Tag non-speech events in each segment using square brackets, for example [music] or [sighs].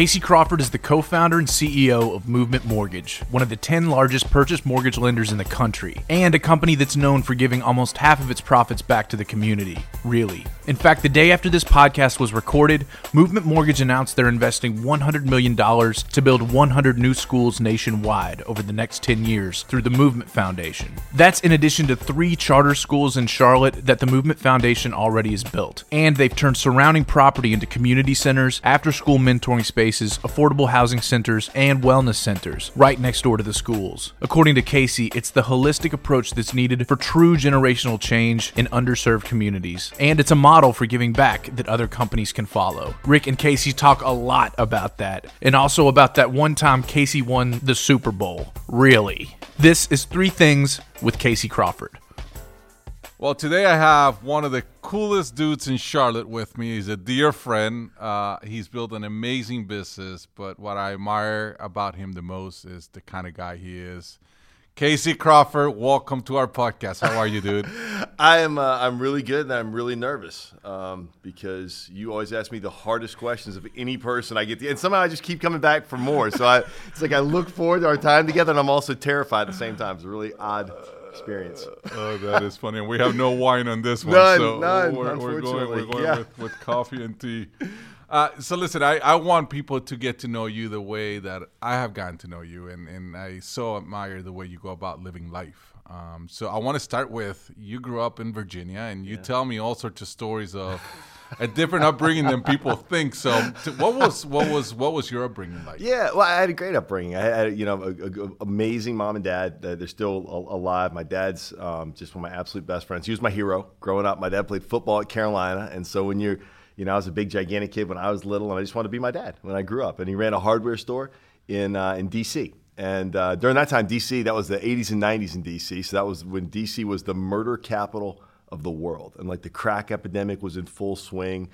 Casey Crawford is the co founder and CEO of Movement Mortgage, one of the 10 largest purchase mortgage lenders in the country, and a company that's known for giving almost half of its profits back to the community. Really. In fact, the day after this podcast was recorded, Movement Mortgage announced they're investing $100 million to build 100 new schools nationwide over the next 10 years through the Movement Foundation. That's in addition to three charter schools in Charlotte that the Movement Foundation already has built. And they've turned surrounding property into community centers, after school mentoring spaces spaces, affordable housing centers, and wellness centers right next door to the schools. According to Casey, it's the holistic approach that's needed for true generational change in underserved communities, and it's a model for giving back that other companies can follow. Rick and Casey talk a lot about that, and also about that one time Casey won the Super Bowl. Really. This is Three Things with Casey Crawford. Well, today I have one of the coolest dudes in Charlotte with me. He's a dear friend. Uh, he's built an amazing business, but what I admire about him the most is the kind of guy he is. Casey Crawford, welcome to our podcast. How are you, dude? [laughs] I am. Uh, I'm really good, and I'm really nervous um, because you always ask me the hardest questions of any person I get, to, and somehow I just keep coming back for more. So I, it's like I look forward to our time together, and I'm also terrified at the same time. It's really odd experience. Oh, that is funny. And we have no wine on this one. None, so none, we're, we're going, we're going yeah. with, with coffee and tea. Uh, so listen, I, I want people to get to know you the way that I have gotten to know you, and, and I so admire the way you go about living life. Um, so I want to start with you grew up in Virginia, and you yeah. tell me all sorts of stories of a different upbringing than people think. So, what was what was what was your upbringing like? Yeah, well, I had a great upbringing. I had you know a, a, amazing mom and dad. They're still alive. My dad's um, just one of my absolute best friends. He was my hero growing up. My dad played football at Carolina, and so when you're you know I was a big gigantic kid when I was little, and I just wanted to be my dad when I grew up. And he ran a hardware store in uh, in D.C. And uh, during that time, DC, that was the 80s and 90s in DC. So that was when DC was the murder capital of the world. And like the crack epidemic was in full swing.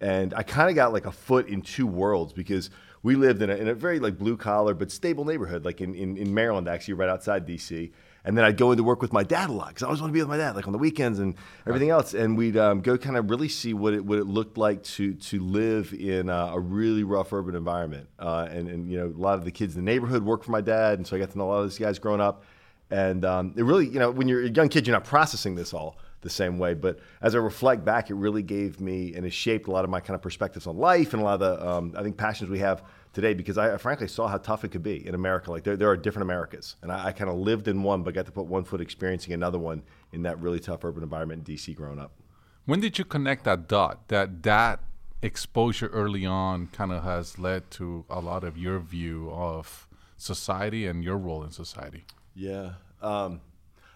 And I kind of got like a foot in two worlds because we lived in a, in a very like blue collar but stable neighborhood, like in, in, in Maryland, actually, right outside DC. And then I'd go into work with my dad a lot because I always want to be with my dad, like on the weekends and everything else. And we'd um, go kind of really see what it what it looked like to to live in a really rough urban environment. Uh, and and you know, a lot of the kids in the neighborhood worked for my dad, and so I got to know a lot of these guys growing up. And um, it really, you know, when you're a young kid, you're not processing this all the same way. But as I reflect back, it really gave me and it shaped a lot of my kind of perspectives on life and a lot of the, um, I think, passions we have today because I, I, frankly saw how tough it could be in America. Like there, there are different Americas. And I, I kind of lived in one, but got to put one foot experiencing another one in that really tough urban environment in DC growing up. When did you connect that dot? That that exposure early on kind of has led to a lot of your view of society and your role in society. Yeah. Um,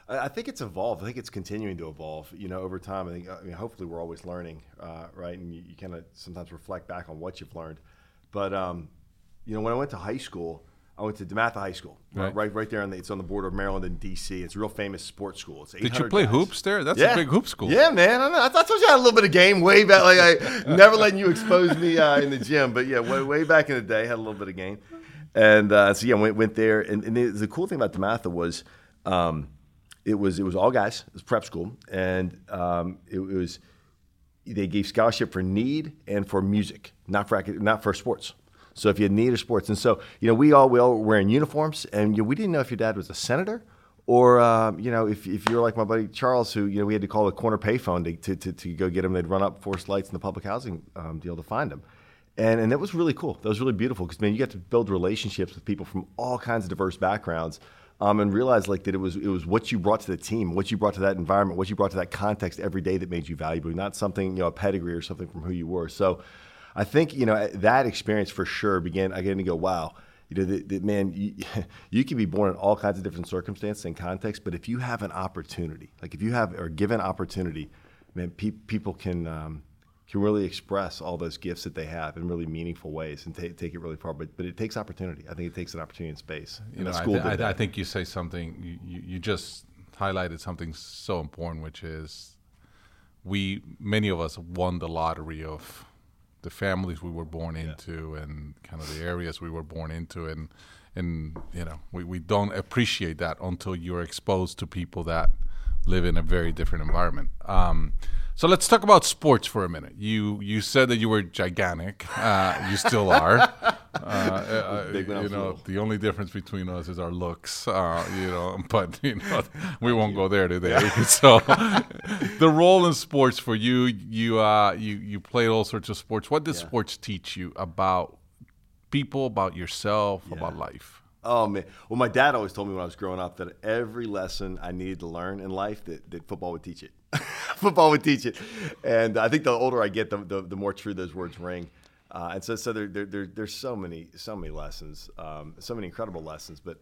I think it's evolved. I think it's continuing to evolve. You know, over time. I think. I mean, hopefully, we're always learning, uh, right? And you, you kind of sometimes reflect back on what you've learned. But um, you know, when I went to high school, I went to DeMatha High School, right, right, right there. On the, it's on the border of Maryland and D.C. It's a real famous sports school. It's Did you play guys. hoops there? That's yeah. a big hoop school. Yeah, man. I, know. I thought you had a little bit of game way back. Like I [laughs] never letting you expose me uh, in the gym, but yeah, way, way back in the day, had a little bit of game. And uh, so yeah, went went there. And, and the, the cool thing about DeMatha was. Um, it was it was all guys. It was prep school, and um, it, it, was they gave scholarship for need and for music, not for not for sports. So if you had need of sports, and so you know we all we all were wearing uniforms, and you we didn't know if your dad was a senator or um, you know if, if you were like my buddy Charles, who you know we had to call the corner payphone to, to, to, to go get him. They'd run up forced lights in the public housing um, deal to find him. And, and that was really cool. That was really beautiful because man, you got to build relationships with people from all kinds of diverse backgrounds um, and realize like that it was it was what you brought to the team, what you brought to that environment, what you brought to that context every day that made you valuable, not something you know a pedigree or something from who you were. So, I think you know that experience for sure began. I began to go, wow. You know, that, man, you, [laughs] you can be born in all kinds of different circumstances and contexts, but if you have an opportunity, like if you have or given opportunity, man, pe- people can um, can really express all those gifts that they have in really meaningful ways and take take it really far. But but it takes opportunity. I think it takes an opportunity in space. You know, I, th- I, th- I, think you say something. You, you just highlighted something so important, which is we many of us won the lottery of the families we were born yeah. into and kind of the areas we were born into and and you know we, we don't appreciate that until you're exposed to people that live in a very different environment. Um, so let's talk about sports for a minute. You you said that you were gigantic. Uh, you still are. [laughs] uh, Big you know, little. the only difference between us is our looks. Uh, you know, [laughs] but you know, we won't go there today. [laughs] so, the role in sports for you, you uh, you you played all sorts of sports. What does Yeah. sports teach you about people, about yourself, about life? Oh man! Well, my dad always told me when I was growing up that every lesson I needed to learn in life, that, that football would teach it. [laughs] football would teach it, and I think the older I get, the the, the more true those words ring. Uh, and so, so there, there, there, there's so many, so many lessons, um, so many incredible lessons. But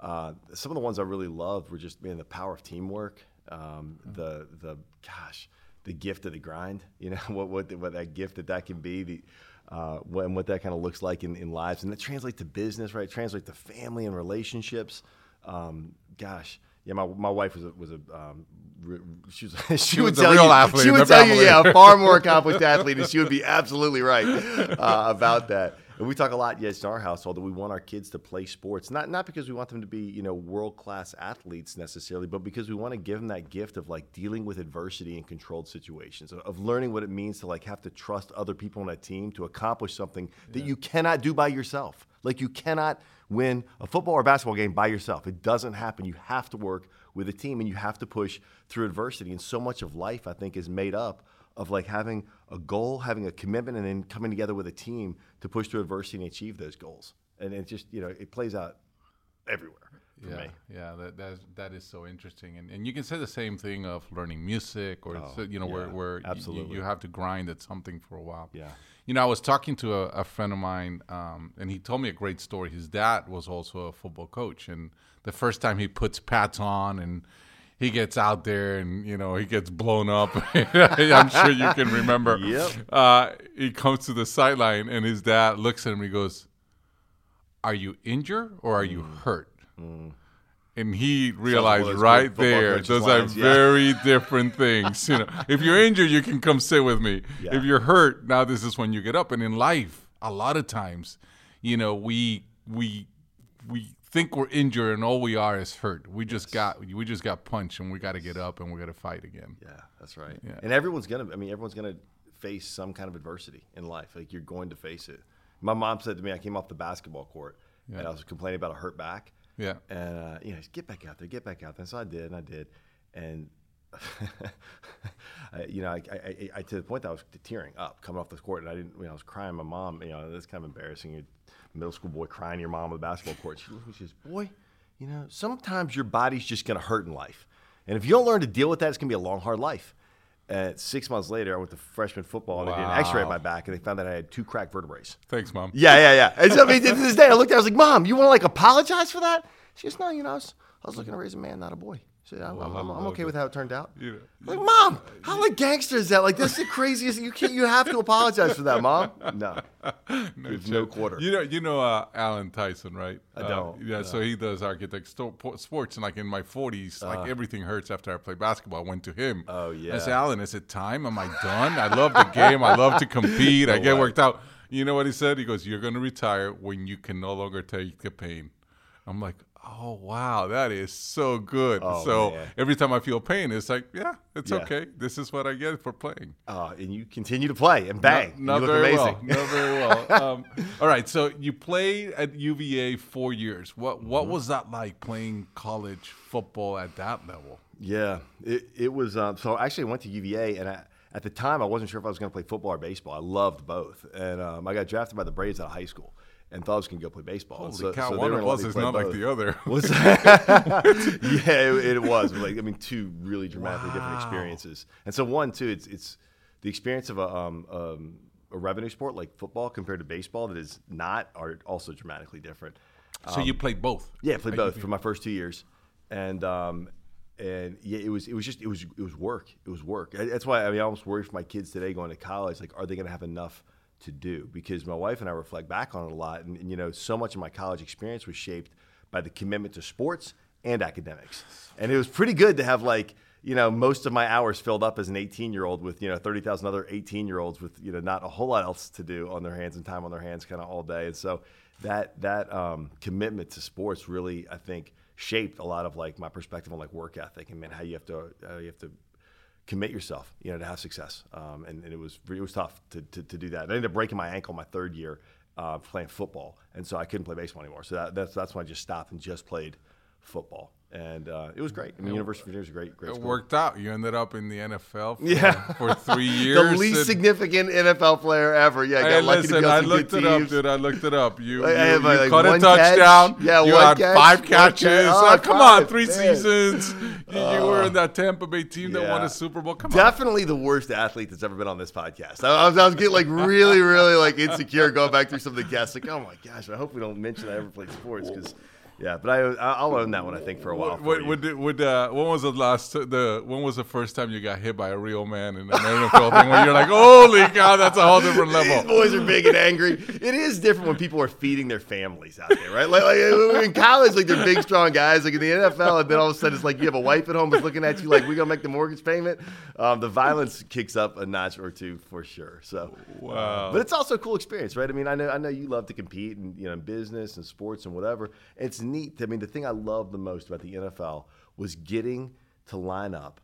uh, some of the ones I really loved were just man, the power of teamwork, um, the the gosh, the gift of the grind. You know [laughs] what what what that gift that that can be. The uh, and what that kind of looks like in, in lives, and that translates to business, right? Translates to family and relationships. Um, gosh, yeah, my, my wife was a, was a um, she was [laughs] she, would was a tell real you athlete she would tell you yeah a far more accomplished athlete, and she would be absolutely right [laughs] uh, about that. And we talk a lot, yes, in our household that we want our kids to play sports, not not because we want them to be you know world class athletes necessarily, but because we want to give them that gift of like dealing with adversity in controlled situations, of, of learning what it means to like have to trust other people on a team to accomplish something that you cannot do by yourself. Like you cannot win a football or basketball game by yourself. It doesn't happen. You have to work with a team and you have to push through adversity. And so much of life, I think, is made up of like having a goal, having a commitment, and then coming together with a team to push through adversity and achieve those goals. And it just, you know, it plays out everywhere for yeah, me. yeah, that that is, that is so interesting, and and you can say the same thing of learning music, or so- you know, where Oh, yeah, where y- absolutely. you have to grind at something for a while. Yeah. you know, I was talking to a, a friend of mine, um, and he told me a great story. His dad was also a football coach, and the first time he puts pads on and he gets out there and you know he gets blown up. [laughs] I'm sure you can remember. [laughs] Yep. Uh, he comes to the sideline and his dad looks at him. and He goes, "Are you injured or are you hurt?" And he realized those right there, those lines, are yeah. very different things. You know, if you're [laughs] injured, you can come sit with me. Yeah. If you're hurt, now this is when you get up. And in life, a lot of times, you know, we we we think we're injured and all we are is hurt. We just got we just got punched and we got to get up and we got to fight again. Yeah, that's right. Yeah. And everyone's gonna. I mean, everyone's gonna face some kind of adversity in life. Like you're going to face it. My mom said to me, I came off the basketball court and I was complaining about a hurt back. Yeah. And uh, you know, get back out there, get back out there. And So I did, and I did, and. [laughs] I, you know, I, I, I, to the point that I was tearing up coming off the court, and I didn't. You know, I was crying. My mom, you know, that's kind of embarrassing. You're middle school boy crying to your mom on the basketball court. She looked at me, she says, "Boy, you know, sometimes your body's just going to hurt in life, and if you don't learn to deal with that, it's going to be a long, hard life." And six months later, I went to freshman football, and they did an X-ray of my back, and they found that I had two cracked vertebrae. Thanks, mom. Yeah, yeah, yeah. And so, I mean, to [laughs] this day, I looked at her, I was like, Mom, you want to like apologize for that? She goes, No, you know, I was, I was looking to raise a man, not a boy. I'm, I'm, I'm, I'm okay with how it turned out. You know, I'm like, Mom, how like gangster is that? Like, that's the craziest. You can't. You have to apologize for that, Mom. [laughs] No, there's no quarter. You know, you know uh, Alan Tyson, right? I Uh, don't, yeah, so he does architect sports, and like in my 40s, like everything hurts after I play basketball. I went to him. Uh. Oh, I yeah. said, Alan, is it time? Am I done? I love the game. I love to compete. [laughs] I get way. worked out. You know what he said? He goes, "You're going to retire when you can no longer take the pain." I'm like, "Oh wow, that is so good." Oh, so man. every time I feel pain, it's like, "Yeah, it's Yeah. okay. This is what I get for playing." Uh, and you continue to play and bang. Not, you not look very amazing. well. Not very well. [laughs] Um, all right. So you played at UVA four years. What what Mm-hmm. was that like playing college football at that level? Yeah, it, it was. Um, so I actually went to UVA, and I, at the time I wasn't sure if I was going to play football or baseball. I loved both, and um, I got drafted by the Braves out of high school, and was going to go play baseball. Holy so, cow! so one of us is not like the other. [laughs] Was [laughs] yeah, it, it was like I mean, two really dramatically different experiences. And so one, too, it's it's the experience of a um, um, a revenue sport like football compared to baseball that is not are also dramatically different. so you played both. Yeah, I played both for my first two years, and um, and yeah, it was it was just it was it was work. It was work. That's why I mean I almost worry for my kids today going to college. Like, are they going to have enough to do? Because my wife and I reflect back on it a lot, and, and you know, so much of my college experience was shaped by the commitment to sports and academics, and it was pretty good to have like. You know, most of my hours filled up as an 18 year old with, you know, 30,000 other 18 year olds with, you know, not a whole lot else to do on their hands and time on their hands kind of all day. And so that, that um, commitment to sports really, I think, shaped a lot of like my perspective on like work ethic and man, how you have to, how you have to commit yourself, you know, to have success. Um, and, and it was, it was tough to, to, to do that. I ended up breaking my ankle my third year uh, playing football, and so I couldn't play baseball anymore. So that, that's that's when I just stopped and just played football, and uh, it was great. I mean, University of Virginia is a great, great It school. worked out. You ended up in the NFL for, Yeah. for [laughs] three years. The least and- significant NFL player ever. Yeah, got Hey, lucky to be on I looked it up, dude. I looked it up. You, [laughs] I you, you like, caught a one catch. touchdown. Yeah, you one had catch, five catches. catch. Oh, Oh, come on, three man. seasons. [laughs] You, you were in that Tampa Bay team that won Yeah. a Super Bowl. Come on. Definitely the worst athlete that's ever been on this podcast. I, I was, I was getting like really, really like insecure going back through some of the guests. Like, oh my gosh, I hope we don't mention I ever played sports because, yeah. But I, I'll own that one. I think for a while. for Would, would, uh, when was the last the when was the first time you got hit by a real man in an NFL thing where you're like, holy cow, that's a whole different [laughs] These level. boys are big and angry. It is different when people are feeding their families out there, right? Like, like in college, like they're big, strong guys. Like in the NFL, and then all of a sudden it's like you have a wife at home that's looking at you like, "We gonna make the mortgage payment." Um, the violence kicks up a notch or two for sure. So, uh, Wow. but it's also a cool experience, right? I mean, I know, I know you love to compete and you know, in business and sports and whatever. It's neat. I mean, the thing I love the most about the NFL was getting to line up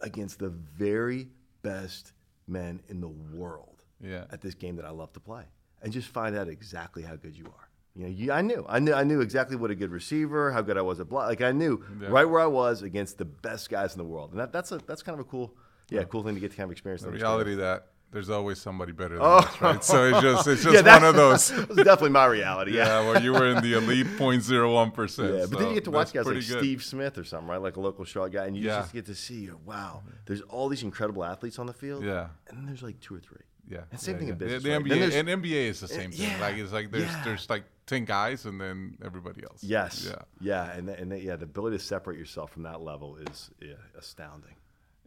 against the very best men in the world Yeah. at this game that I love to play, and just find out exactly how good you are. You know, you, I knew, I knew, I knew exactly what a good receiver, how good I was at block. Like I knew Yeah. right where I was against the best guys in the world, and that, that's a that's kind of a cool, yeah, cool thing to get to kind of experience. The reality that there's always somebody better than Oh. us, right? So it's just it's [laughs] just Yeah, one of those. [laughs] Was definitely my reality. Yeah, Yeah. where you were in the elite [laughs] 0.01 percent. Yeah, but then you get to watch guys like good. Steve Smith or something, right? Like a local Charlotte guy, and you Yeah. just get to see, wow, there's all these incredible athletes on the field. Yeah. And then there's like two or three. Yeah, And same yeah, thing in business. The, the right? NBA and NBA is the same eh, thing. yeah, Like it's like there's there's like ten guys and then everybody else. Yes. Yeah. Yeah. And, th- and th- yeah, the ability to separate yourself from that level is yeah, astounding.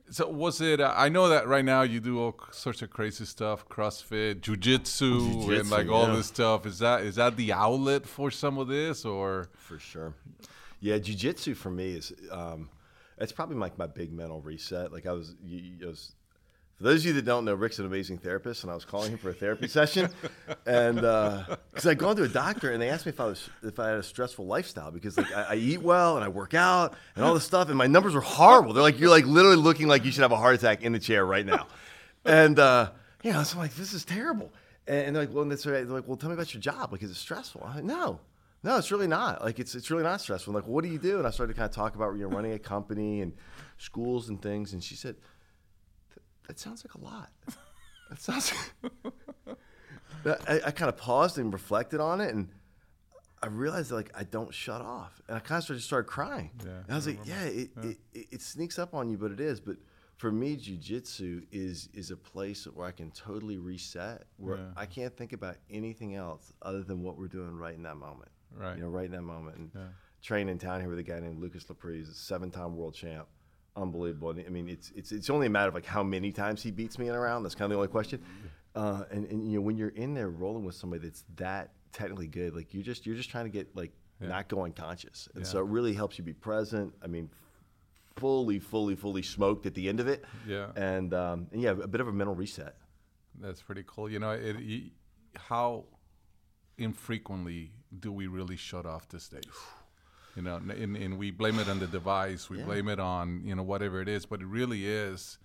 So was it? Uh, I know that right now you do all sorts of crazy stuff, CrossFit, jujitsu, Jiu-jitsu, and like all yeah. this stuff. Is that is that the outlet for some of this, or For sure. Yeah, jujitsu for me is um, it's probably like my big mental reset. Like I was, I was for those of you that don't know, Rick's an amazing therapist, and I was calling him for a therapy session, and because I'd gone to a doctor and they asked me if I was if I had a stressful lifestyle because like I, I eat well and I work out and all this stuff, and my numbers were horrible. They're like you're like literally looking like you should have a heart attack in the chair right now, and uh, you know, so I'm like this is terrible. And, they're like, well, and. They're like, well, tell me about your job. Like, is it stressful? I'm like, no, no, it's really not. Like, it's it's really not stressful. I'm like, what do you do? And I started to kind of talk about you know running a company and schools and things. And she said, that sounds like a lot. That sounds. [laughs] I, I kind of paused and reflected on it, and I realized that, like I don't shut off, and I kind of started started crying. Yeah, and I was like, yeah, it, It, it, it sneaks up on you, but it is. But for me, jujitsu is is a place where I can totally reset, where Yeah. I can't think about anything else other than what we're doing right in that moment. Right. You know, right in that moment. And Yeah. train in town here with a guy named Lucas Lepri, seven-time world champ. Unbelievable. I mean, it's it's it's only a matter of like how many times he beats me in a round. That's kind of the only question. Uh, and and you know, when you're in there rolling with somebody that's that technically good, like you're just you're just trying to get like Yeah. not go unconscious, and Yeah. so it really helps you be present. I mean, fully, fully, fully smoked at the end of it. Yeah. And um, and yeah, a bit of a mental reset. that's pretty cool. You know, it, how infrequently do we really shut off these days? You know, and, and we blame it on the device, we Yeah. blame it on you know whatever it is, but it really is.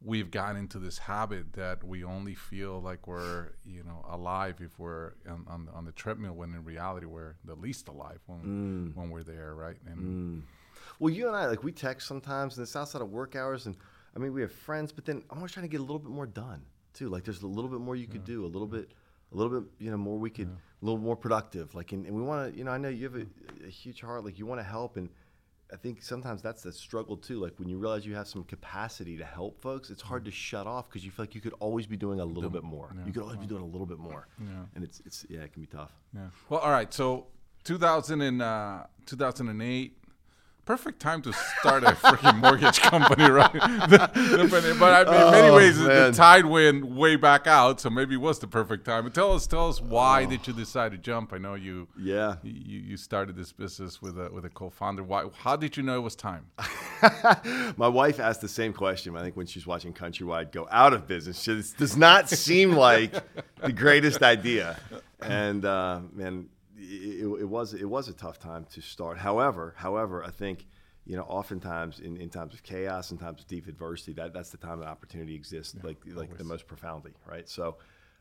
We've gotten into this habit that we only feel like we're you know alive if we're on, on, on the treadmill, when in reality we're the least alive when mm. when we're there, right? And mm. Well, you and I, like, we text sometimes, and it's outside of work hours, and I mean, we have friends, but then I'm always trying to get a little bit more done too. Like, there's a little bit more you could do, a little bit, a little bit, you know, more we could, a little more productive. Like, and, and we want to, you know, I know you have a, a huge heart, like, you want to help, and I think sometimes that's the struggle too. Like, when you realize you have some capacity to help folks, it's hard to shut off because you feel like you could always be doing a little bit more. You could always be doing a little bit more, Yeah. and it's, it's, yeah, it can be tough. Yeah. Well, all right. So 2000 and, uh, 2008, perfect time to start a freaking mortgage [laughs] company, right? [laughs] but I mean, in many Oh, ways, the tide went way back out, so maybe it was the perfect time. But tell us, tell us, why did you decide to jump? I know you. Yeah. You, you started this business with a with a co-founder. Why? How did you know it was time? [laughs] My wife asked the same question. I think when she's watching Countrywide go out of business, she this does not seem like the greatest idea. And uh, man, it, it was it was a tough time to start. However, however, I think you know oftentimes in, in times of chaos and times of deep adversity, that that's the time that opportunity exists like like the most profoundly, right? So.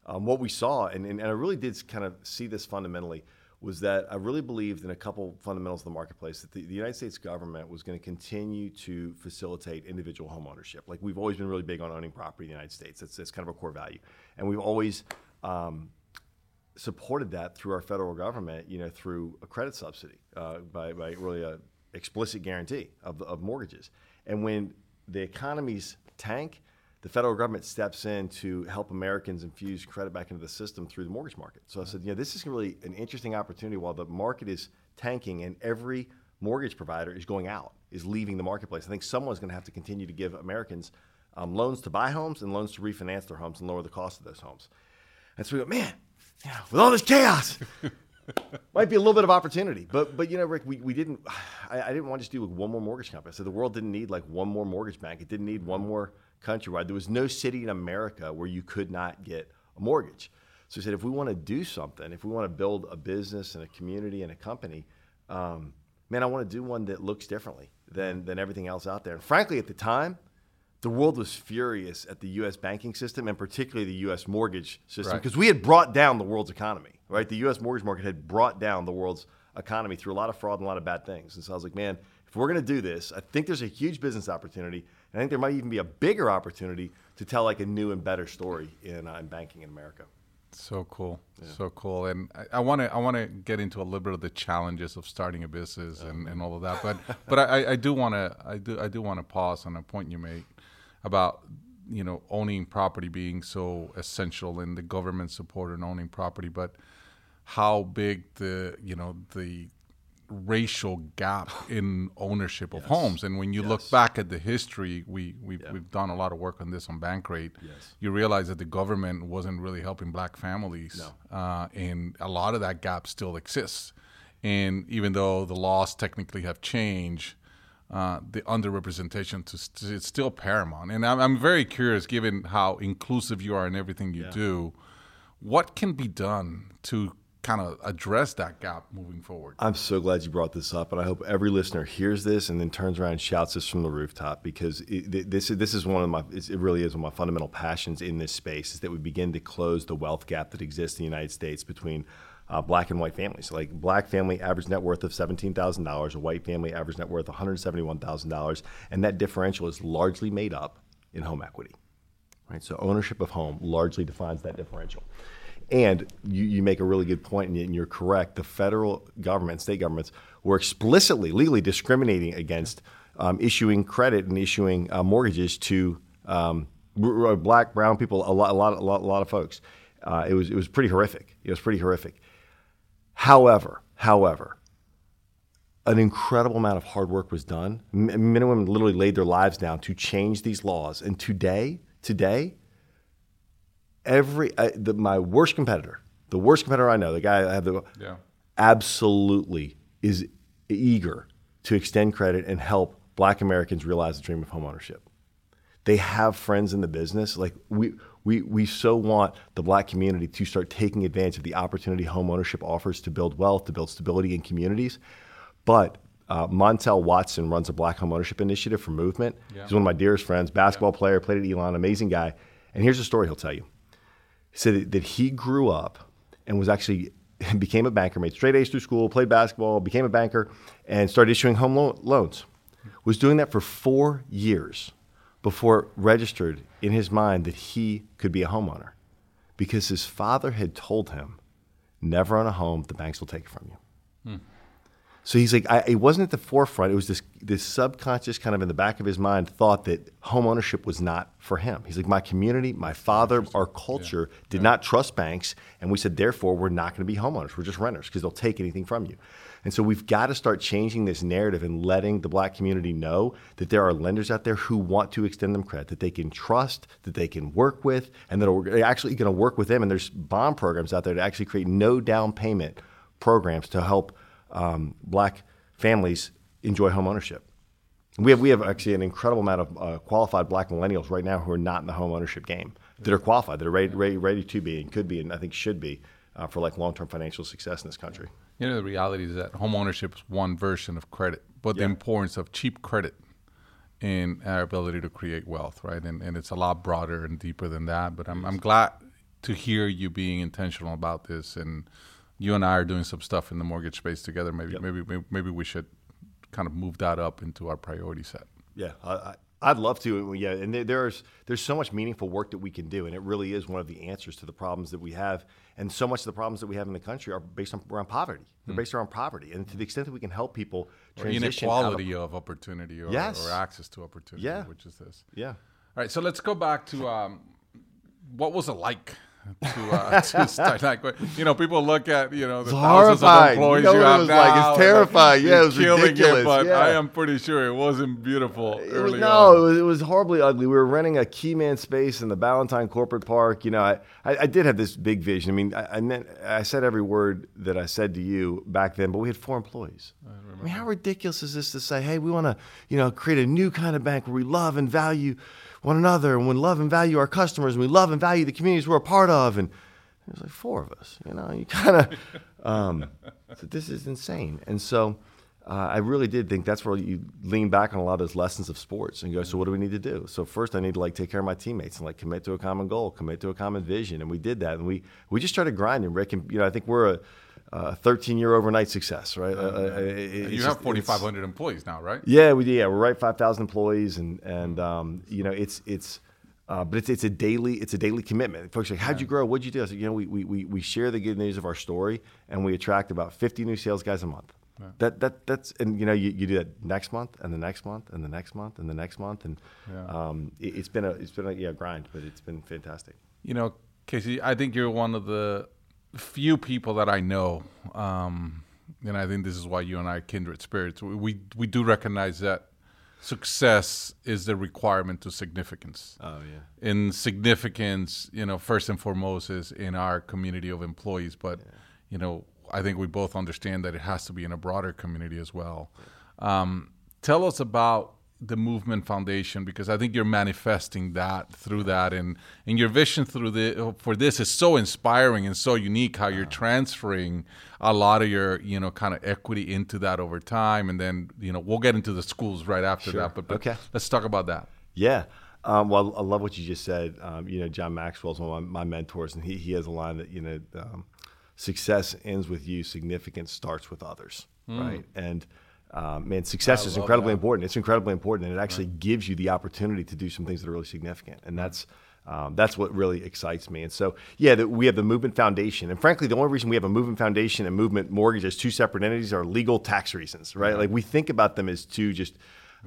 um, what we saw, and, and, and I really did kind of see this fundamentally, was that I really believed in a couple fundamentals of the marketplace that the, the United States government was going to continue to facilitate individual home ownership. Like we've always been really big on owning property in the United States. That's, that's kind of a core value. And we've always um, supported that through our federal government, you know, through a credit subsidy, uh, by, by really a explicit guarantee of, of mortgages. And when the economies tank, the federal government steps in to help Americans infuse credit back into the system through the mortgage market. So I said, yeah, this is really an interesting opportunity while the market is tanking and every mortgage provider is going out, is leaving the marketplace. I think someone's going to have to continue to give Americans um, loans to buy homes and loans to refinance their homes and lower the cost of those homes. And so we go, man, yeah, with all this chaos, [laughs] might be a little bit of opportunity. But but you know, Rick, we, we didn't. I, I didn't want to just do like one more mortgage company. So the world didn't need like one more mortgage bank. It didn't need one more Countrywide. There was no city in America where you could not get a mortgage. So he said, if we want to do something, if we want to build a business and a community and a company, um, man, I want to do one that looks differently than than everything else out there. And frankly, at the time, the world was furious at the U.S. banking system and particularly the U.S. mortgage system because right. we had brought down the world's economy. Right, the U.S. mortgage market had brought down the world's economy through a lot of fraud and a lot of bad things. And so I was like, man, if we're going to do this, I think there's a huge business opportunity. And I think there might even be a bigger opportunity to tell like a new and better story in, uh, in banking in America. So cool, yeah. so cool, and I want to I want to get into a little bit of the challenges of starting a business and, and all of that, but but I, I do want to I do I do want to pause on a point you made about you know owning property being so essential and the government support in owning property, but how big the you know the racial gap [sighs] in ownership of yes. homes. And when you yes. look back at the history, we we've, yeah. we've done a lot of work on this on Bankrate. Yes. You realize that the government wasn't really helping black families, no. uh, and a lot of that gap still exists. And even though the laws technically have changed, uh, the underrepresentation to, to, it's still paramount. And I'm, I'm, very curious, given how inclusive you are in everything you yeah. do, what can be done to kind of address that gap moving forward? I'm so glad you brought this up, and I hope every listener hears this and then turns around and shouts this from the rooftop because it, this this is one of my it really is one of my fundamental passions in this space is that we begin to close the wealth gap that exists in the United States between uh, black and white families. Like black family average net worth of seventeen thousand dollars, a white family average net worth one hundred seventy one thousand dollars, and that differential is largely made up in home equity. Right, so ownership of home largely defines that differential. And you, you make a really good point, and you're correct. The federal government, state governments, were explicitly, legally discriminating against um, issuing credit and issuing uh, mortgages to um, black, brown people, a lot, a lot, a lot, a lot of folks. Uh, it was it was pretty horrific. It was pretty horrific. However, however, an incredible amount of hard work was done. Men and women literally laid their lives down to change these laws. And today, today, every uh, the, my worst competitor, the worst competitor I know, the guy I have the yeah. absolutely is eager to extend credit and help Black Americans realize the dream of homeownership. They have friends in the business. Like we we, we so want the black community to start taking advantage of the opportunity home ownership offers to build wealth, to build stability in communities. But uh, Montel Watson runs a black home ownership initiative for Movement. Yeah. He's one of my dearest friends, basketball yeah. player, played at Elon, amazing guy. And here's a story he'll tell you. He said that, that he grew up and was actually [laughs] became a banker, made straight A's through school, played basketball, became a banker, and started issuing home lo- loans. Was doing that for four years before it registered in his mind that he could be a homeowner because his father had told him, never own a home, the banks will take it from you. Hmm. So he's like, I, it wasn't at the forefront. It was this this subconscious kind of in the back of his mind thought that home ownership was not for him. He's like, my community, my father, our culture yeah. did yeah. not trust banks, and we said, therefore, we're not going to be homeowners. We're just renters because they'll take anything from you. And so we've got to start changing this narrative and letting the black community know that there are lenders out there who want to extend them credit, that they can trust, that they can work with, and that are actually going to work with them. And there's bond programs out there to actually create no down payment programs to help um, black families enjoy home ownership. We have, we have actually an incredible amount of uh, qualified black millennials right now who are not in the home ownership game that are qualified, that are ready, ready, ready to be and could be, and I think should be uh, for like long-term financial success in this country. You know, the reality is that home ownership is one version of credit, but yeah. the importance of cheap credit in our ability to create wealth, right? And, and it's a lot broader and deeper than that. But I'm, I'm glad to hear you being intentional about this, and you and I are doing some stuff in the mortgage space together. Maybe Yep. maybe maybe, maybe we should kind of move that up into our priority set. Yeah, I, I, I'd love to. Yeah, and there's there's so much meaningful work that we can do, and it really is one of the answers to the problems that we have. And so much of the problems that we have in the country are based on around poverty. They're based around poverty, and to the extent that we can help people Or transition of- inequality of, opportunity or, Yes. or access to opportunity, Yeah. which is this. yeah. All right, so let's go back to um, what was it like to, uh, [laughs] to start like you know people look at you know the It's thousands of horrifying. employees You know you, what it was now. like. It's terrifying. you're Yeah, it was ridiculous. It, but Yeah. I am pretty sure it wasn't beautiful. It was, no, on. it was, it was horribly ugly. We were renting a Keyman space in the Ballantyne Corporate Park. You know, I, I, I did have this big vision. I mean, I, I meant I said every word that I said to you back then, but we had four employees. I, I, mean, how ridiculous is this to say, hey, we want to, you know, create a new kind of bank where we love and value one another, and we love and value our customers, and we love and value the communities we're a part of, and there's like four of us. You know, you kind of, [laughs] um, so this is insane. And so uh, I really did think that's where you lean back on a lot of those lessons of sports and go, so what do we need to do? So first I need to like take care of my teammates and like commit to a common goal, commit to a common vision. And we did that. And we, we just started grinding, Rick. And, you know, I think we're a, a 13 year overnight success, right? Uh, uh, it- you have 4,500 employees now, right? yeah, we yeah we're right five thousand employees and and um, you know it's it's uh, but it's it's a daily it's a daily commitment. Folks are like, how'd you grow? What'd you do? I said, you know, we, we, we, we share the good news of our story and we attract about fifty new sales guys a month. That that that's and you know you, you do that next month and the next month and the next month and the next month and Yeah. um, it, it's been a it's been a yeah grind, but it's been fantastic. You know, Casey, I think you're one of the few people that I know, um, and I think this is why you and I are kindred spirits. We, we we do recognize that success is the requirement to significance. Oh yeah. in significance, you know, first and foremost is in our community of employees, but you know, I think we both understand that it has to be in a broader community as well. Um, tell us about the Movement Foundation because I think you're manifesting that through that, and and your vision through the for this is so inspiring and so unique. How you're transferring a lot of your you know kind of equity into that over time, and then you know we'll get into the schools right after that. But, but Okay. let's talk about that. Yeah. Um, well, I love what you just said. Um, you know, John Maxwell's one of my, my mentors, and he, he has a line that, you know, um, success ends with you, significance starts with others, right? And um, man, success is incredibly that. important. It's incredibly important, and it actually gives you the opportunity to do some things that are really significant. And that's um, that's what really excites me. And so, yeah, the, we have the Movement Foundation, and frankly, the only reason we have a Movement Foundation and Movement Mortgage as two separate entities are legal tax reasons, right? Like we think about them as two just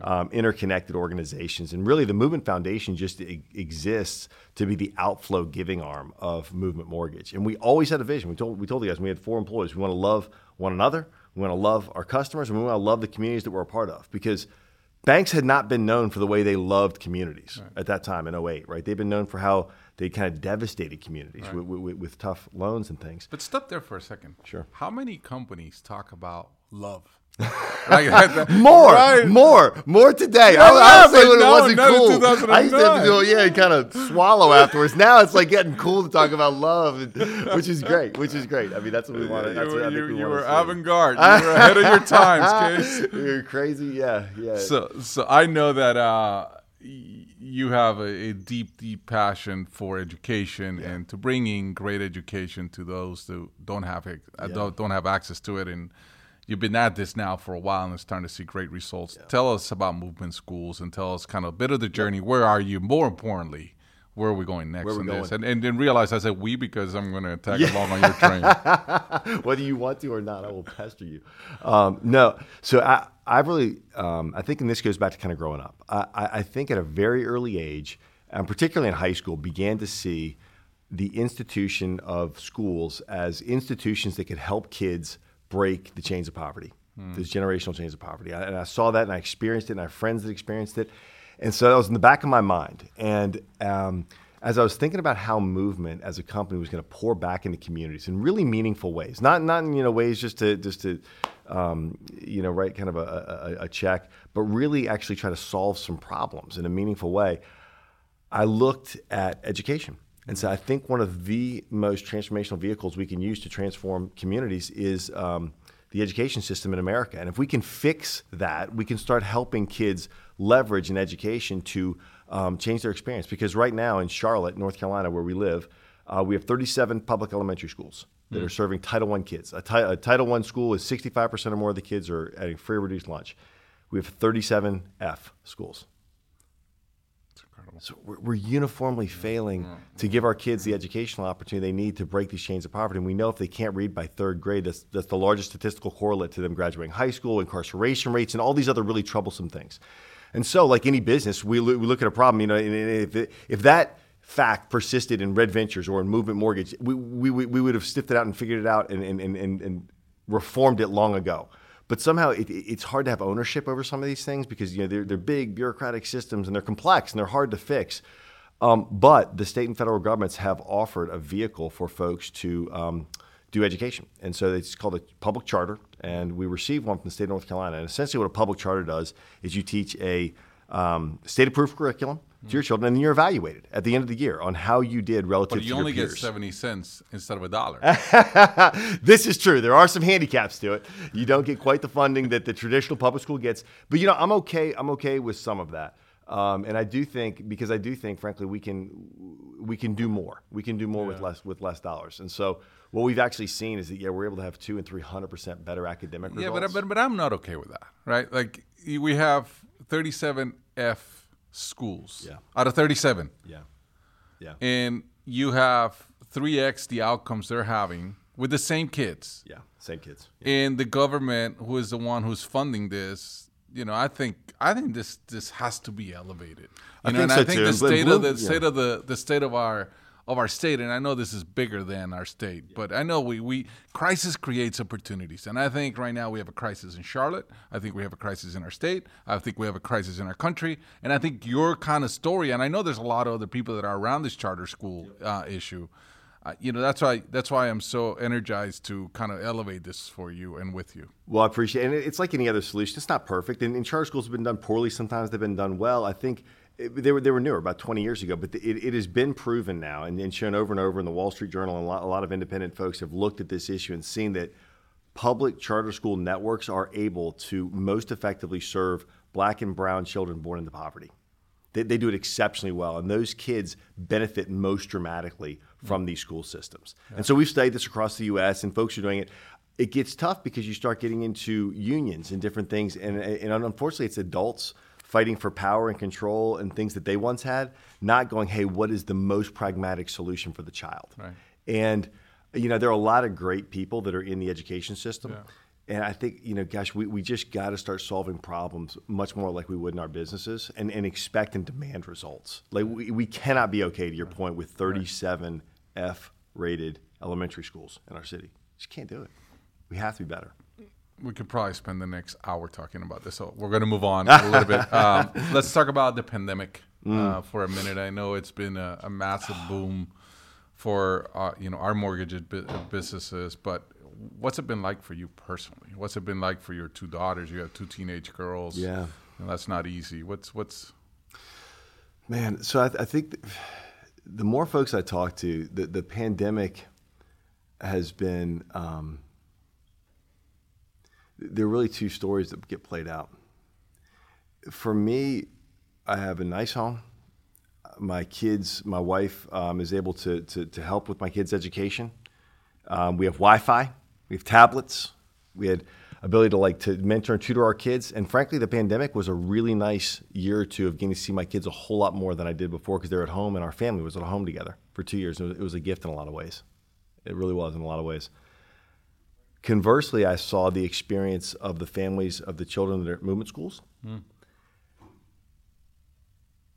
um, interconnected organizations. And really, the Movement Foundation just e- exists to be the outflow giving arm of Movement Mortgage. And we always had a vision. We told we told you guys we had four employees. We want to love one another. We want to love our customers, and we want to love the communities that we're a part of. Because banks had not been known for the way they loved communities at that time in 08, right? They've been known for how they kind of devastated communities with, with, with tough loans and things. But stop there for a second. Sure. How many companies talk about love? [laughs] [laughs] More, right? more, more today. Yeah, I, I yeah, would say when it wasn't in cool. I used to have to do it, yeah, and kind of swallow afterwards. Now it's like getting cool to talk about love, and, which is great. Which is great. I mean, that's what we wanted. You, That's what I were- think you, we you were avant-garde. [laughs] You were ahead of your times, Case. You're crazy. Yeah, yeah. So, so I know that uh, you have a, a deep, deep passion for education and to bringing great education to those who don't have it, uh, don't, don't have access to it. And you've been at this now for a while and it's starting to see great results. Tell us about movement schools and tell us kind of a bit of the journey. Where are you? More importantly, where are we going next in this? And, and then realize I said we because I'm going to tag along on your train. [laughs] whether you want to or not, I will pester you. Um, no, so I, I really, um, I think, and this goes back to kind of growing up. I I think at a very early age, and particularly in high school, began to see the institution of schools as institutions that could help kids break the chains of poverty, those generational chains of poverty. I, and I saw that, and I experienced it, and I have friends that experienced it, and so that was in the back of my mind. And um, as I was thinking about how movement as a company was going to pour back into communities in really meaningful ways, not not in you know ways just to just to um, you know write kind of a, a, a check, but really actually try to solve some problems in a meaningful way. I looked at education. And so I think one of the most transformational vehicles we can use to transform communities is um, the education system in America. And if we can fix that, we can start helping kids leverage an education to um, change their experience. Because right now in Charlotte, North Carolina, where we live, Uh, we have 37 public elementary schools that are serving Title I kids. A, ti- a Title I school is 65% or more of the kids are getting free or reduced lunch. We have 37 F schools. So we're, we're uniformly failing to give our kids the educational opportunity they need to break these chains of poverty. And we know if they can't read by third grade, that's, that's the largest statistical correlate to them graduating high school, incarceration rates, and all these other really troublesome things. And so, like any business, we, we look at a problem. You know, and if, it, if that fact persisted in Red Ventures or in Movement Mortgage, we, we, we would have sniffed it out and figured it out and, and, and, and reformed it long ago. But somehow it, it- it's hard to have ownership over some of these things because you know they're, they're big bureaucratic systems and they're complex and they're hard to fix. Um, but the state and federal governments have offered a vehicle for folks to um, do education, and so it's called a public charter. And we received one from the state of North Carolina. And essentially, what a public charter does is you teach a um, state-approved curriculum to your children, and then you're evaluated at the end of the year on how you did relative But to you your only get peers. 70 cents instead of a dollar. [laughs] this is true. There are some handicaps to it. You don't get quite the funding that the traditional public school gets, but you know, I'm okay. I'm okay with some of that. Um, and I do think because I do think, frankly, we can we can do more. We can do more with less with less dollars. And so what we've actually seen is that yeah, we're able to have two and three hundred percent better academic Yeah, results. but, but but I'm not okay with that, right? Like we have 37 F schools Yeah. out of 37, yeah, yeah, and you have 3x the outcomes they're having with the same kids, yeah. Same kids. and the government, who is the one who's funding this. You know, I think I think this this has to be elevated. You I know, think and so I think too. the state of the yeah. state of the the state of our of our state, and I know this is bigger than our state, but I know we we crisis creates opportunities, and I think right now we have a crisis in Charlotte. I think we have a crisis in our state. I think we have a crisis in our country, and I think your kind of story, and I know there's a lot of other people that are around this charter school uh, issue. Uh, you know, that's why that's why I'm so energized to kind of elevate this for you and with you. Well, I appreciate it. And it's like any other solution. It's not perfect. And, and charter schools have been done poorly. Sometimes they've been done well. I think they, were, they were newer, about 20 years ago. But it, it has been proven now and, and shown over and over in the Wall Street Journal. And a lot, a lot of independent folks have looked at this issue and seen that public charter school networks are able to most effectively serve black and brown children born into poverty. They, they do it exceptionally well, and those kids benefit most dramatically from these school systems. And so we've studied this across the U.S., and folks are doing it. It gets tough because you start getting into unions and different things, and, and unfortunately, it's adults fighting for power and control and things that they once had, not going, "Hey, what is the most pragmatic solution for the child?" Right. And you know, there are a lot of great people that are in the education system. And I think, you know, gosh, we, we just got to start solving problems much more like we would in our businesses and, and expect and demand results. Like, we, we cannot be okay, to your point, with 37 F rated elementary schools in our city. Just can't do it. We have to be better. We could probably spend the next hour talking about this. So we're going to move on [laughs] a little bit. Um, let's talk about the pandemic uh, for a minute. I know it's been a, a massive boom for uh, you know our mortgage bu- businesses, but what's it been like for you personally? What's it been like for your two daughters? You have two teenage girls. Yeah. and that's not easy. What's what's Man, so I, I think th- the more folks I talk to, the, the pandemic has been. Um, there are really two stories that get played out. For me, I have a nice home. My kids, my wife um, is able to, to, to help with my kids' education. Um, we have Wi-Fi, we have tablets, we had ability to like to mentor and tutor our kids. And frankly, the pandemic was a really nice year or two of getting to see my kids a whole lot more than I did before because they're at home and our family was at home together for two years. It was, it was a gift in a lot of ways. It really was in a lot of ways. Conversely, I saw the experience of the families of the children that are at movement schools.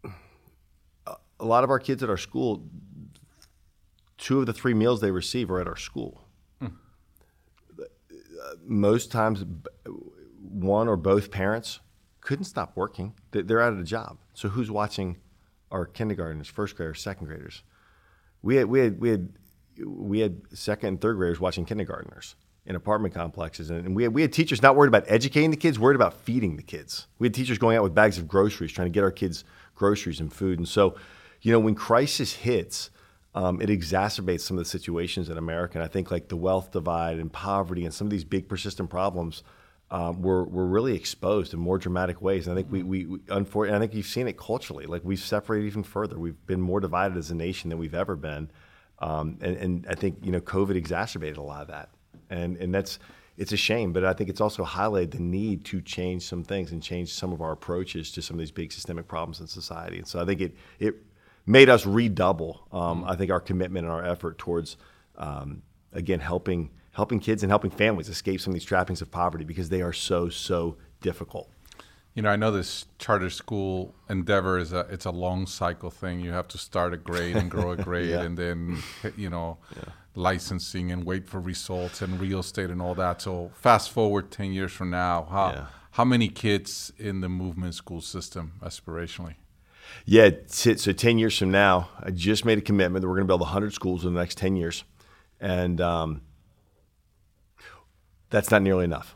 A- A lot of our kids at our school, two of the three meals they receive are at our school. Most times, one or both parents couldn't stop working. They- They're out of a job. So who's watching our kindergartners, first graders, second graders? We had we had we had we had second and third graders watching kindergartners in apartment complexes, and, we had we had teachers not worried about educating the kids, worried about feeding the kids. We had teachers going out with bags of groceries, trying to get our kids groceries and food. And so, you know, when crisis hits, um, it exacerbates some of the situations in America. And I think like the wealth divide and poverty and some of these big persistent problems. Um, we're, we're really exposed in more dramatic ways. And I think we, we, we unfortunately, I think you've seen it culturally. Like we've separated even further. We've been more divided as a nation than we've ever been. Um, and, and I think you know COVID exacerbated a lot of that, and and that's it's a shame, but I think it's also highlighted the need to change some things and change some of our approaches to some of these big systemic problems in society. And so I think it it made us redouble. Um, I think our commitment and our effort towards um, again helping helping kids and helping families escape some of these trappings of poverty because they are so so difficult. You know, I know this charter school endeavor is a it's a long cycle thing. You have to start a grade and grow a [laughs] grade, Yeah. and then you know, licensing and wait for results and real estate and all that. So fast forward ten years from now, how Yeah. how many kids in the movement school system aspirationally? Yeah, t- so 10 years from now, I just made a commitment that we're going to build 100 schools in the next 10 years. And um, that's not nearly enough.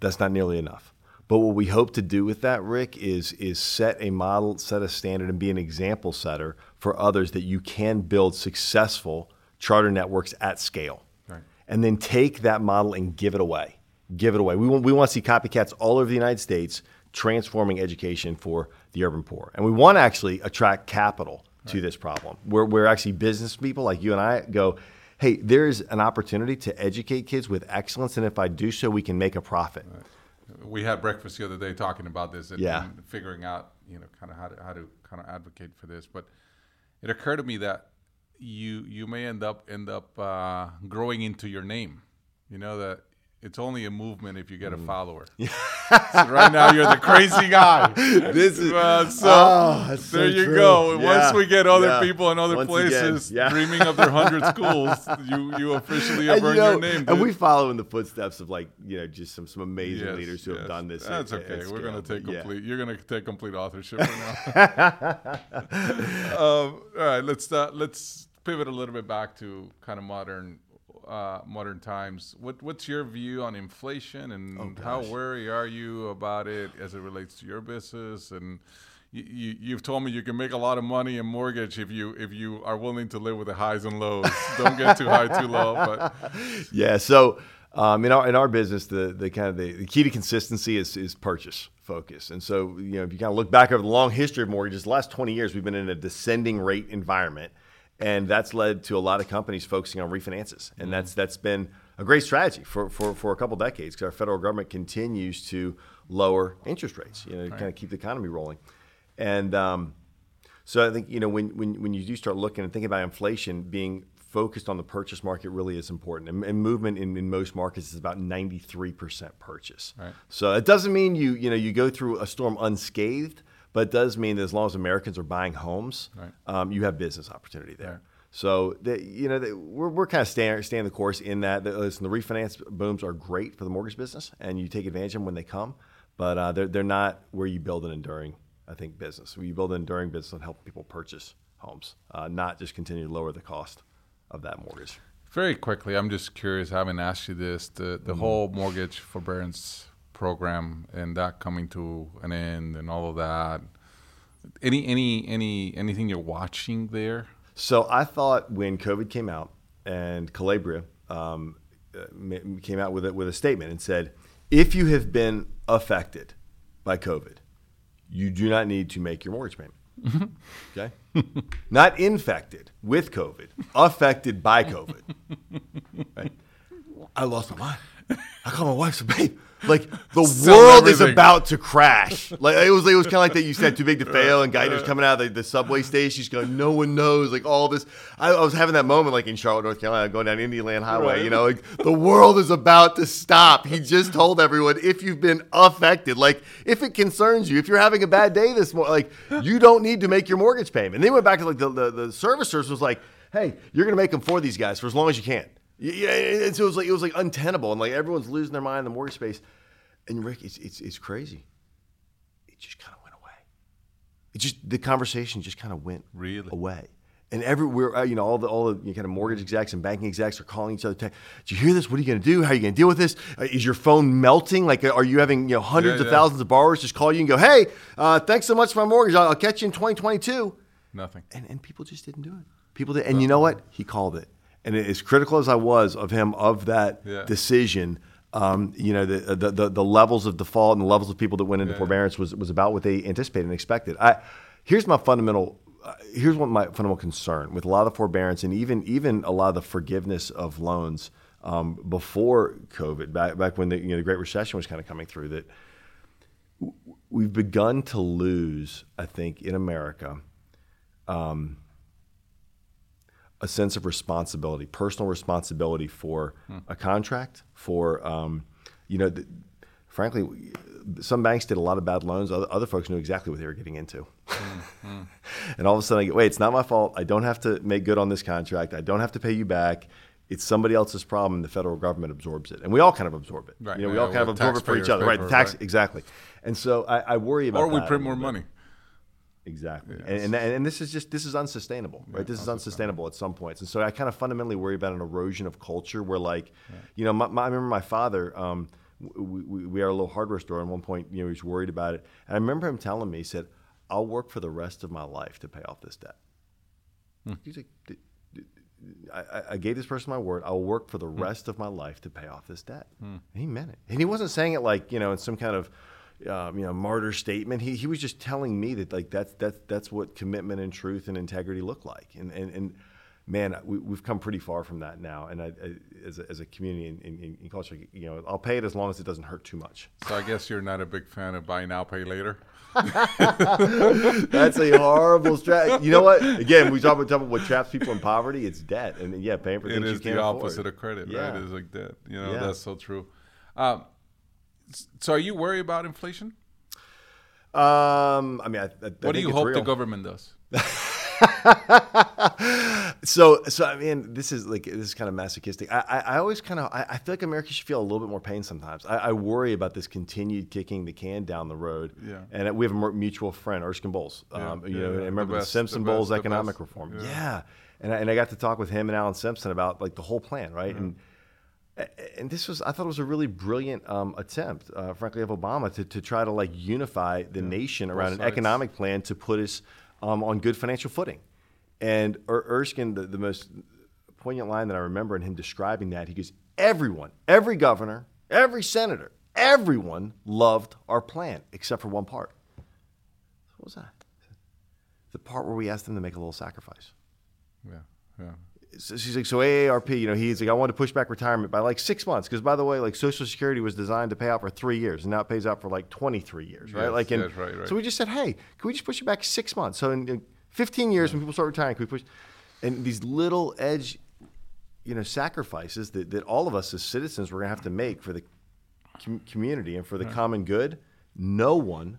That's not nearly enough. But what we hope to do with that, Ric, is, is set a model, set a standard, and be an example setter for others that you can build successful charter networks at scale. Right. And then take that model and give it away. Give it away. We want, we want to see copycats all over the United States transforming education for the urban poor. And we want to actually attract capital to this problem. Where, where actually business people like you and I go, hey, there's an opportunity to educate kids with excellence. And if I do so, we can make a profit. We had breakfast the other day talking about this and, Yeah. and figuring out, you know, kind of how to how to kind of advocate for this. But it occurred to me that you you may end up end up uh, growing into your name. You know that it's only a movement if you get a Mm. follower. [laughs] So right now you're the crazy guy. [laughs] This is- Uh, so Oh, that's so there you true. go. Yeah, Once we get other yeah. people in other Once places [laughs] dreaming of their hundred schools, you you officially have And, you know, your name. and we follow in the footsteps of like you know just some some amazing Yes, leaders who have done this. That's at- at okay. We're gonna take complete. You're gonna take complete authorship right now. um, all right, let's uh, let's pivot a little bit back to kind of modern uh, modern times. What what's your view on inflation and how gosh. worried are you about it as it relates to your business and you, you, you've told me you can make a lot of money in mortgage if you if you are willing to live with the highs and lows. Don't get too high, too low. But [laughs] Yeah. So um, in our in our business, the the kind of the, the key to consistency is is purchase focus. And so you know if you kind of look back over the long history of mortgages, the last twenty years we've been in a descending rate environment, and that's led to a lot of companies focusing on refinances, and that's that's been a great strategy for for, for a couple decades because our federal government continues to lower interest rates, you know, to kind of keep the economy rolling, and um, so I think you know when, when when you do start looking and thinking about inflation, being focused on the purchase market really is important. And, and movement in, in most markets is about ninety three percent purchase. Right. So it doesn't mean you you know you go through a storm unscathed, but it does mean that as long as Americans are buying homes, Right. um, you have business opportunity there. Right. So the, you know the, we're, we're kind of staying staying the course in that. The, listen, the refinance booms are great for the mortgage business, and you take advantage of them when they come. But uh, they're they're not where you build an enduring, I think, business. Where you build an enduring business and help people purchase homes, uh, not just continue to lower the cost of that mortgage. Very quickly, I'm just curious. I haven't asked you this: the the whole mortgage forbearance program and that coming to an end and all of that. Any any any anything you're watching there? So I thought when COVID came out and Calabria um, uh, came out with a, with a statement and said, if you have been affected by COVID, you do not need to make your mortgage payment. [laughs] okay, not infected with COVID, affected by COVID. [laughs] Right? I lost my mind. I called my wife, said, "Babe, like the [laughs] Sell world is about to crash." [laughs] Like it was, it was kind of like that. You said too big to fail, and Geithner's coming out of the, the subway station. She's going, "No one knows." Like all this, I, I was having that moment, like in Charlotte, North Carolina, going down Indian Highway. Right. You know, like the world is about to stop. He just told everyone if you've been affected, like if it concerns you, if you're having a bad day this morning, like you don't need to make your mortgage payment. And they went back to like the the, the servicers was like, "Hey, you're going to make them for these guys for as long as you can." Yeah, and so it was like it was like untenable, and like everyone's losing their mind in the mortgage space. And Ric, it's it's, it's crazy. It just kind of went away. It just the conversation just kind of went Really? away. And everywhere, uh, you know, all the all the you know, kind of mortgage execs and banking execs are calling each other. Did you hear this? What are you going to do? How are you going to deal with this? Uh, is your phone melting? Like, are you having you know hundreds Yeah, of thousands of borrowers just call you and go, "Hey, uh, thanks so much for my mortgage. I'll, I'll catch you in 2022." Nothing. and, and people just didn't do it. People did, and you know what? He called it. And as critical as I was of him of that Yeah. decision, um, you know, the, the the the levels of default and the levels of people that went into Yeah. forbearance was was about what they anticipated and expected. I here's my fundamental uh, here's what my fundamental concern with a lot of the forbearance and even even a lot of the forgiveness of loans um, before COVID, back back when the you know the Great Recession was kind of coming through, that w- we've begun to lose, I think, in America. Um, a sense of responsibility, personal responsibility for Hmm. a contract, for um, you know, th- frankly, some banks did a lot of bad loans. Other, other folks knew exactly what they were getting into, Hmm, [laughs] and all of a sudden, I get, wait, it's not my fault. I don't have to make good on this contract. I don't have to pay you back. It's somebody else's problem. The federal government absorbs it, and we all kind of absorb it. Right. You know, we Yeah, all kind of absorb it for each other. pay Right. The tax right. exactly. And so I, I worry about Or we print more money. Exactly, and, and and this is just this is unsustainable, right? This is unsustainable at some points, and so I kind of fundamentally worry about an erosion of culture where, like, you know, my, my, I remember my father. Um, we, we, we had a little hardware store, and at one point, you know, he was worried about it, and I remember him telling me, he said, "I'll work for the rest of my life to pay off this debt." Hmm. He's like, I, I, gave this person my word. I'll work for the hmm. rest of my life to pay off this debt. Hmm. And he meant it. And he wasn't saying it like, you know, in some kind of, um, you know, martyr statement. He, he was just telling me that like that's, that's, that's what commitment and truth and integrity look like. And, and, and man, we, we've come pretty far from that now. And I, I, as, a, as a community in, in, in culture, you know, I'll pay it as long as it doesn't hurt too much. So I guess you're not a big fan of buy now, pay later. [laughs] [laughs] That's a horrible strategy. You know what? Again, we talk about, talk about what traps people in poverty. It's debt. And yeah, paying for It things you is can't the afford. opposite of credit, Yeah. right? It's like debt. You know, Yeah. that's so true. Um, s- so are you worried about inflation? Um, I mean, I, I, I What do you hope real. the government does? [laughs] So, so I mean, this is like this is kind of masochistic. I, I, I always kind of I, I feel like America should feel a little bit more pain sometimes. I, I worry about this continued kicking the can down the road. Yeah. And we have a mutual friend, Erskine Bowles. Yeah, Um, you yeah, know, yeah. I remember The the, Simpson the best, Bowles the economic best. reform. Yeah. Yeah. And I, and I got to talk with him and Alan Simpson about like the whole plan, right? And and this was I thought it was a really brilliant um, attempt, uh, frankly, of Obama to, to try to like unify the nation around an sides. economic plan to put us um, on good financial footing. And er- Erskine, the, the most poignant line that I remember in him describing that, he goes, "Everyone, every governor, every senator, everyone loved our plan except for one part. What was that? The part where we asked them to make a little sacrifice." Yeah, yeah. So she's like, so AARP, you know, he's like, I want to push back retirement by like six months because, by the way, like Social Security was designed to pay out for three years, and now it pays out for like 23 years, right? Yes, like, and yes, right, right. so we just said, hey, can we just push it back six months? So in, in 15 years, when people start retiring, can we push? And these little edge, you know, sacrifices that, that all of us as citizens we're gonna have to make for the com- community and for the common good, no one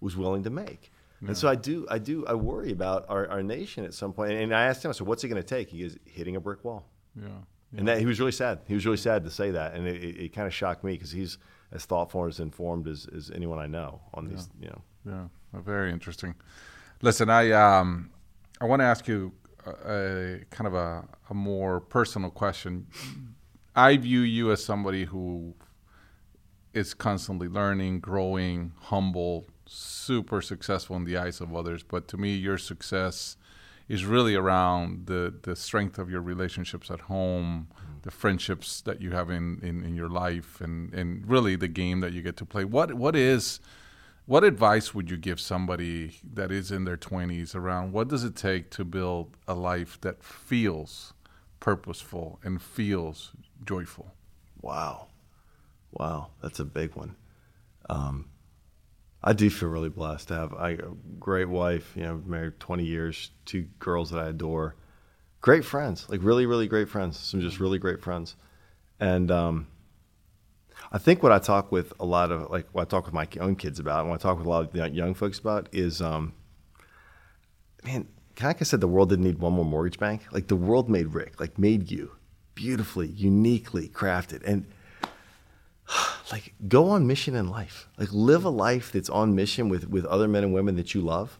was willing to make. And so I do, I do, I worry about our, our nation at some point. And I asked him, I said, "What's it going to take?" He goes, "Hitting a brick wall." Yeah. And that he was really sad. He was really sad to say that, and it, it, it kind of shocked me because he's as thoughtful and as informed as, as anyone I know on these. You know, Yeah, very interesting. Listen, I um, I want to ask you a, a kind of a, a more personal question. I view you as somebody who is constantly learning, growing, humble, super successful in the eyes of others. But to me, your success is really around the the strength of your relationships at home, the friendships that you have in, in, in your life, and, and really the game that you get to play. What what is what advice would you give somebody that is in their 20s around what does it take to build a life that feels purposeful and feels joyful? wow, wow, that's a big one. Um, I do feel really blessed to have a great wife. You know, married 20 years, two girls that I adore, great friends, like really, really great friends. Some just really great friends, and um, I think what I talk with a lot of like what I talk with my own kids about, and what I talk with a lot of the young folks about is, um, man, like I said, the world didn't need one more mortgage bank. Like the world made Ric, like made you, beautifully, uniquely crafted, and [sighs] like go on mission in life. Like live a life that's on mission with with other men and women that you love,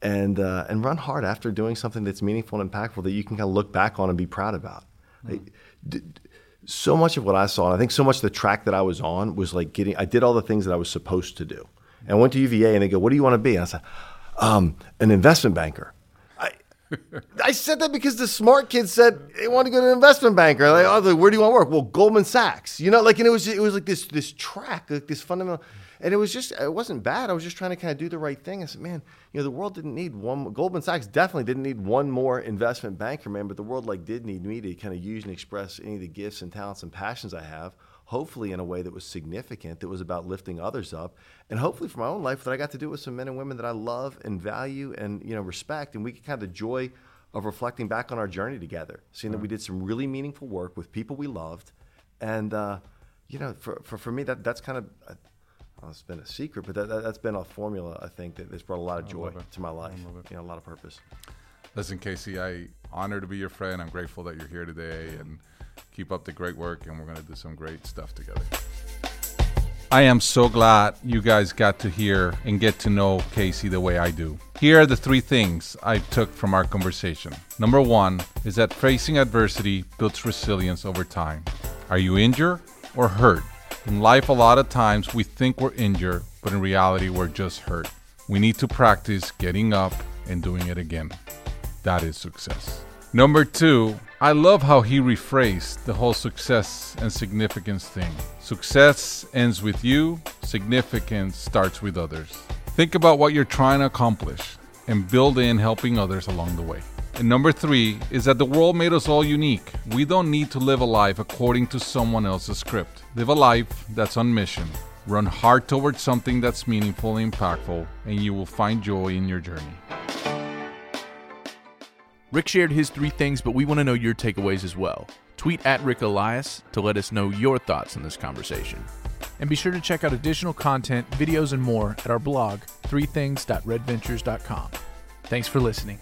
and uh, and run hard after doing something that's meaningful and impactful that you can kind of look back on and be proud about. Like, d- so much of what I saw, and I think so much of the track that I was on was like getting. I did all the things that I was supposed to do, and I went to UVA, and they go, "What do you want to be?" And I said, um, "An investment banker." I, said that because the smart kids said they want to go to an investment banker. Like, oh, where do you want to work? Well, Goldman Sachs. You know, like, and it was it was like this this track, like this fundamental, and it was just it wasn't bad. I was just trying to kind of do the right thing. I said, man, you know, the world didn't need one. Goldman Sachs definitely didn't need one more investment banker, man. But the world like did need me to kind of use and express any of the gifts and talents and passions I have hopefully in a way that was significant, that was about lifting others up, and hopefully for my own life that I got to do with some men and women that I love and value and you know respect, and we could kind of the joy of reflecting back on our journey together, seeing that we did some really meaningful work with people we loved, and uh, you know for, for, for me that that's kind of. Uh, well, it's been a secret, but that, that, has been a formula I think that has brought a lot of joy to my life. You know, a lot of purpose. Listen, Casey, I honor to be your friend. I'm grateful that you're here today, and keep up the great work. And we're going to do some great stuff together. I am so glad you guys got to hear and get to know Casey the way I do. Here are the three things I took from our conversation. Number one is that facing adversity builds resilience over time. Are you injured or hurt? In life, a lot of times we think we're injured, but in reality, we're just hurt. We need to practice getting up and doing it again. That is success. Number two, I love how he rephrased the whole success and significance thing. Success ends with you, significance starts with others. Think about what you're trying to accomplish and build in helping others along the way. And number three is that the world made us all unique. We don't need to live a life according to someone else's script. Live a life that's on mission. Run hard towards something that's meaningful and impactful, and you will find joy in your journey. Rick shared his three things, but we want to know your takeaways as well. Tweet at Ric Elias to let us know your thoughts on this conversation. And be sure to check out additional content, videos, and more at our blog, threethings.redventures.com. Thanks for listening.